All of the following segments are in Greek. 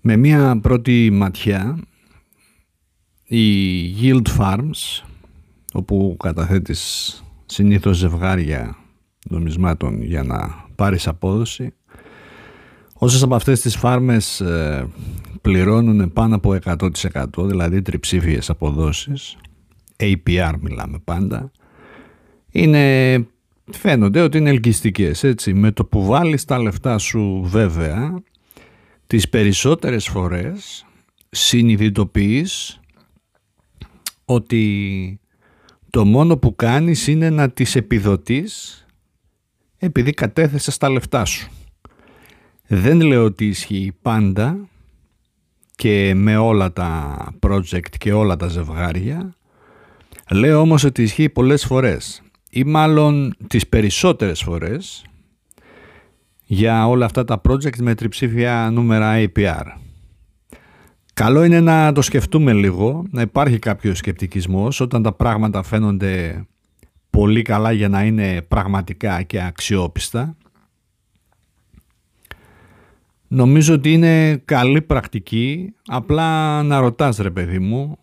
Με μία πρώτη ματιά η Yield Farms όπου καταθέτεις συνήθως ζευγάρια νομισμάτων για να πάρεις απόδοση όσες από αυτές τις φάρμες ε, πληρώνουν πάνω από 100% δηλαδή τριψήφιες αποδόσεις APR μιλάμε πάντα είναι, φαίνονται ότι είναι ελκυστικές έτσι. Με το που βάλεις τα λεφτά σου βέβαια τις περισσότερες φορές συνειδητοποιείς ότι το μόνο που κάνεις είναι να τις επιδοτείς επειδή κατέθεσες τα λεφτά σου. Δεν λέω ότι ισχύει πάντα και με όλα τα project και όλα τα ζευγάρια. Λέω όμως ότι ισχύει πολλές φορές ή μάλλον τις περισσότερες φορές για όλα αυτά τα project με τριψήφια νούμερα APR. Καλό είναι να το σκεφτούμε λίγο, να υπάρχει κάποιος σκεπτικισμός όταν τα πράγματα φαίνονται πολύ καλά για να είναι πραγματικά και αξιόπιστα. Νομίζω ότι είναι καλή πρακτική, απλά να ρωτάς ρε παιδί μου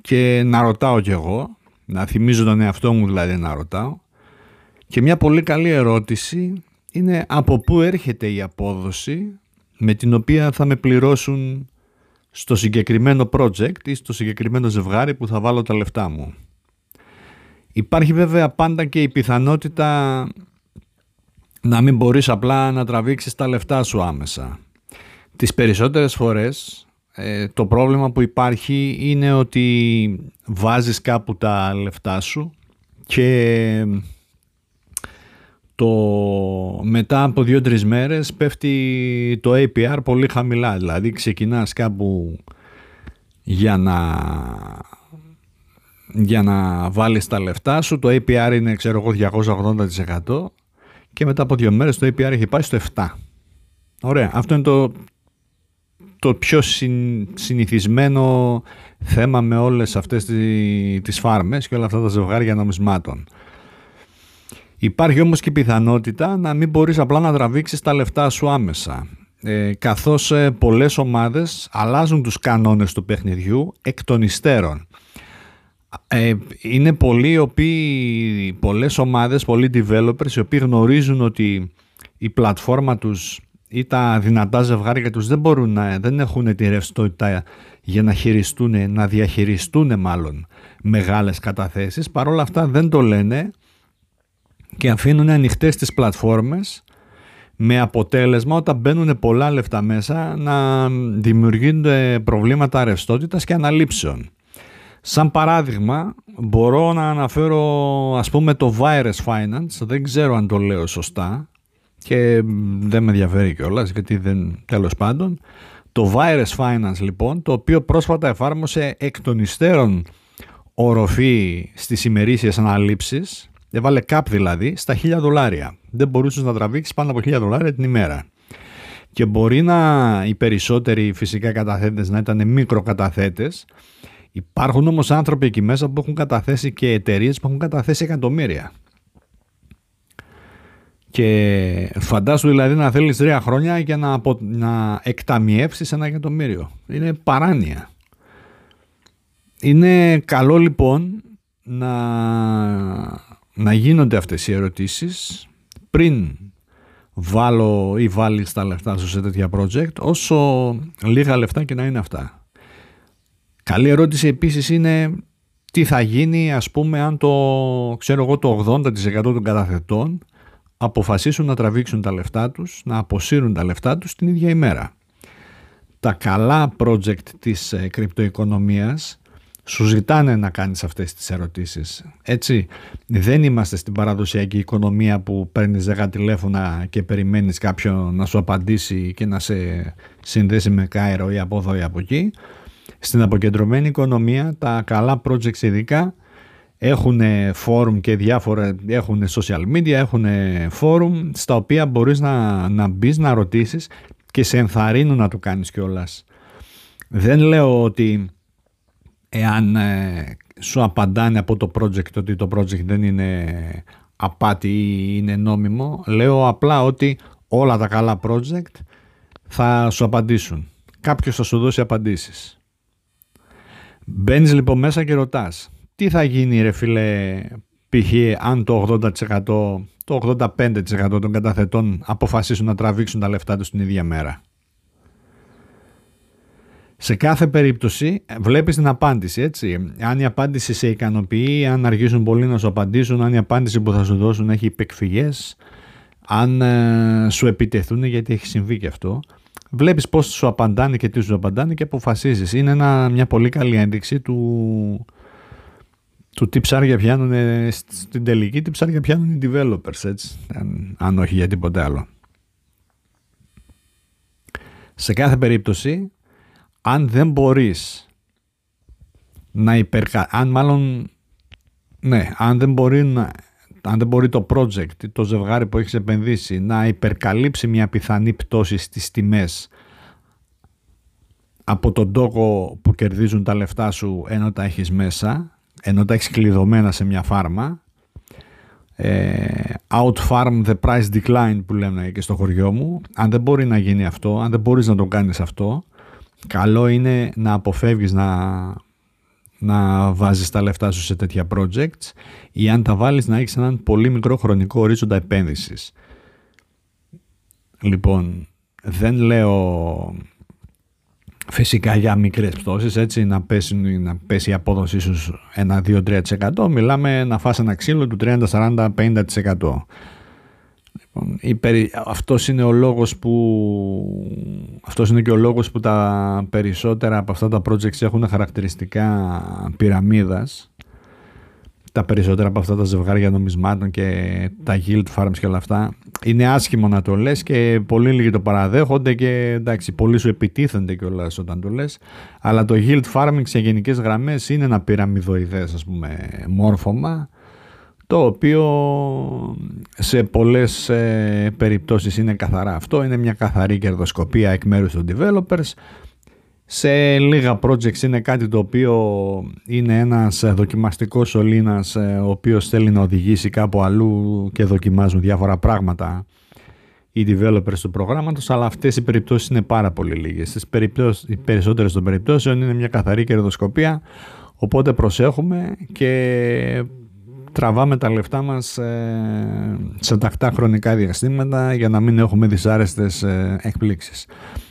και να ρωτάω κι εγώ, να θυμίζω τον εαυτό μου δηλαδή να ρωτάω. Και μια πολύ καλή ερώτηση είναι από πού έρχεται η απόδοση με την οποία θα με πληρώσουν στο συγκεκριμένο project ή στο συγκεκριμένο ζευγάρι που θα βάλω τα λεφτά μου. Υπάρχει βέβαια πάντα και η πιθανότητα να μην μπορείς απλά να τραβήξεις τα λεφτά σου άμεσα. Τις περισσότερες φορές ε, το πρόβλημα που υπάρχει είναι ότι βάζεις κάπου τα λεφτά σου και το μετά από δύο-τρεις μέρες πέφτει το APR πολύ χαμηλά. Δηλαδή ξεκινάς κάπου για να, για να βάλεις τα λεφτά σου. Το APR είναι ξέρω εγώ 280% και μετά από δύο μέρες το APR έχει πάει στο 7%. Ωραία. Αυτό είναι το, το πιο συνηθισμένο θέμα με όλες αυτές τις φάρμες και όλα αυτά τα ζευγάρια νομισμάτων. Υπάρχει όμως και η πιθανότητα να μην μπορείς απλά να τραβήξεις τα λεφτά σου άμεσα. Ε, καθώς ε, πολλές ομάδες αλλάζουν τους κανόνες του παιχνιδιού εκ των υστέρων. Ε, είναι πολλοί οποίοι, πολλές ομάδες, πολλοί developers οι οποίοι γνωρίζουν ότι η πλατφόρμα τους ή τα δυνατά ζευγάρια τους δεν μπορούν να, δεν έχουν τη ρευστότητα για να χειριστούν, να διαχειριστούν μάλλον μεγάλες καταθέσεις. Παρ' όλα αυτά δεν το λένε και αφήνουν ανοιχτές τις πλατφόρμες με αποτέλεσμα όταν μπαίνουν πολλά λεφτά μέσα να δημιουργούνται προβλήματα ρευστότητας και αναλήψεων. Σαν παράδειγμα μπορώ να αναφέρω ας πούμε το Virus Finance, δεν ξέρω αν το λέω σωστά και δεν με ενδιαφέρει κιόλας γιατί δεν τέλος πάντων. Το Virus Finance λοιπόν το οποίο πρόσφατα εφάρμοσε εκ των υστέρων οροφή στις ημερήσιες αναλήψεις Έβαλε κάπ δηλαδή στα 1000 δολάρια. Δεν μπορούσες να τραβήξεις πάνω από 1000 δολάρια την ημέρα. Και μπορεί να οι περισσότεροι φυσικά καταθέτες να ήταν μικροκαταθέτες. Υπάρχουν όμως άνθρωποι εκεί μέσα που έχουν καταθέσει και εταιρείες που έχουν καταθέσει εκατομμύρια. Και φαντάσου δηλαδή να θέλεις τρία χρόνια για να, απο... να εκταμιεύσεις ένα εκατομμύριο. Είναι παράνοια. Είναι καλό λοιπόν να να γίνονται αυτές οι ερωτήσεις πριν βάλω ή βάλεις τα λεφτά σου σε τέτοια project όσο λίγα λεφτά και να είναι αυτά. Καλή ερώτηση επίσης είναι τι θα γίνει ας πούμε αν το ξέρω εγώ το 80% των καταθετών αποφασίσουν να τραβήξουν τα λεφτά τους, να αποσύρουν τα λεφτά τους την ίδια ημέρα. Τα καλά project της ε, κρυπτοοικονομίας σου ζητάνε να κάνεις αυτές τις ερωτήσεις. Έτσι, δεν είμαστε στην παραδοσιακή οικονομία που παίρνεις 10 τηλέφωνα και περιμένεις κάποιον να σου απαντήσει και να σε συνδέσει με Κάιρο ή από εδώ ή από εκεί. Στην αποκεντρωμένη οικονομία τα καλά projects ειδικά έχουν forum και διάφορα, έχουν social media, έχουν forum στα οποία μπορείς να, να μπεις να ρωτήσεις και σε ενθαρρύνουν να το κάνεις κιόλας. Δεν λέω ότι εάν ε, σου απαντάνε από το project ότι το project δεν είναι απάτη ή είναι νόμιμο, λέω απλά ότι όλα τα καλά project θα σου απαντήσουν. κάποιος θα σου δώσει απαντήσεις. Μπαίνεις λοιπόν μέσα και ρωτάς τι θα γίνει ρε φίλε π.χ. αν το 80% το 85% των καταθετών αποφασίσουν να τραβήξουν τα λεφτά τους την ίδια μέρα; Σε κάθε περίπτωση βλέπεις την απάντηση, έτσι. Αν η απάντηση σε ικανοποιεί, αν αργήσουν πολύ να σου απαντήσουν, αν η απάντηση που θα σου δώσουν έχει υπεκφυγές, αν ε, σου επιτεθούν γιατί έχει συμβεί και αυτό, βλέπεις πώς σου απαντάνε και τι σου απαντάνε και αποφασίζεις. Είναι ένα, μια πολύ καλή ένδειξη του, του τι ψάρια πιάνουν στην τελική, τι ψάρια πιάνουν οι developers, έτσι, αν όχι για τίποτε άλλο. Σε κάθε περίπτωση, αν δεν μπορείς να υπερκα... αν μάλλον ναι, αν δεν μπορεί να... αν δεν μπορεί το project, το ζευγάρι που έχεις επενδύσει να υπερκαλύψει μια πιθανή πτώση στις τιμές από τον τόκο που κερδίζουν τα λεφτά σου ενώ τα έχεις μέσα, ενώ τα έχεις κλειδωμένα σε μια φάρμα, ε, out farm the price decline που λέμε και στο χωριό μου, αν δεν μπορεί να γίνει αυτό, αν δεν μπορείς να το κάνεις αυτό, καλό είναι να αποφεύγεις να, να βάζεις τα λεφτά σου σε τέτοια projects ή αν τα βάλεις να έχεις έναν πολύ μικρό χρονικό ορίζοντα επένδυσης. Λοιπόν, δεν λέω φυσικά για μικρές πτώσεις, έτσι, να πέσει, να πέσει η απόδοση ίσως 1-2-3%. Μιλάμε να φας ένα ξύλο του 30-40-50%. Λοιπόν, αυτός είναι ο λόγος που αυτός είναι και ο λόγος που τα περισσότερα από αυτά τα projects έχουν χαρακτηριστικά πυραμίδας. Τα περισσότερα από αυτά τα ζευγάρια νομισμάτων και τα yield farms και όλα αυτά. Είναι άσχημο να το λες και πολύ λίγοι το παραδέχονται και εντάξει πολλοί σου επιτίθενται κιόλας όταν το λες. Αλλά το yield farming σε γενικές γραμμές είναι ένα πυραμιδοειδές ας πούμε μόρφωμα το οποίο σε πολλές ε, περιπτώσεις είναι καθαρά αυτό, είναι μια καθαρή κερδοσκοπία εκ μέρους των developers. Σε λίγα projects είναι κάτι το οποίο είναι ένας δοκιμαστικός σωλήνας ε, ο οποίος θέλει να οδηγήσει κάπου αλλού και δοκιμάζουν διάφορα πράγματα οι developers του προγράμματος, αλλά αυτές οι περιπτώσεις είναι πάρα πολύ λίγες. Στις περιπτώσεις, οι περισσότερες των περιπτώσεων είναι μια καθαρή κερδοσκοπία, οπότε προσέχουμε και τραβάμε τα λεφτά μας ε, σε τακτά χρονικά διαστήματα για να μην έχουμε δυσάρεστες ε, εκπλήξεις.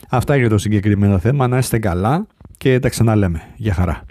Αυτά για το συγκεκριμένο θέμα. Να είστε καλά και τα ξαναλέμε. Γεια χαρά.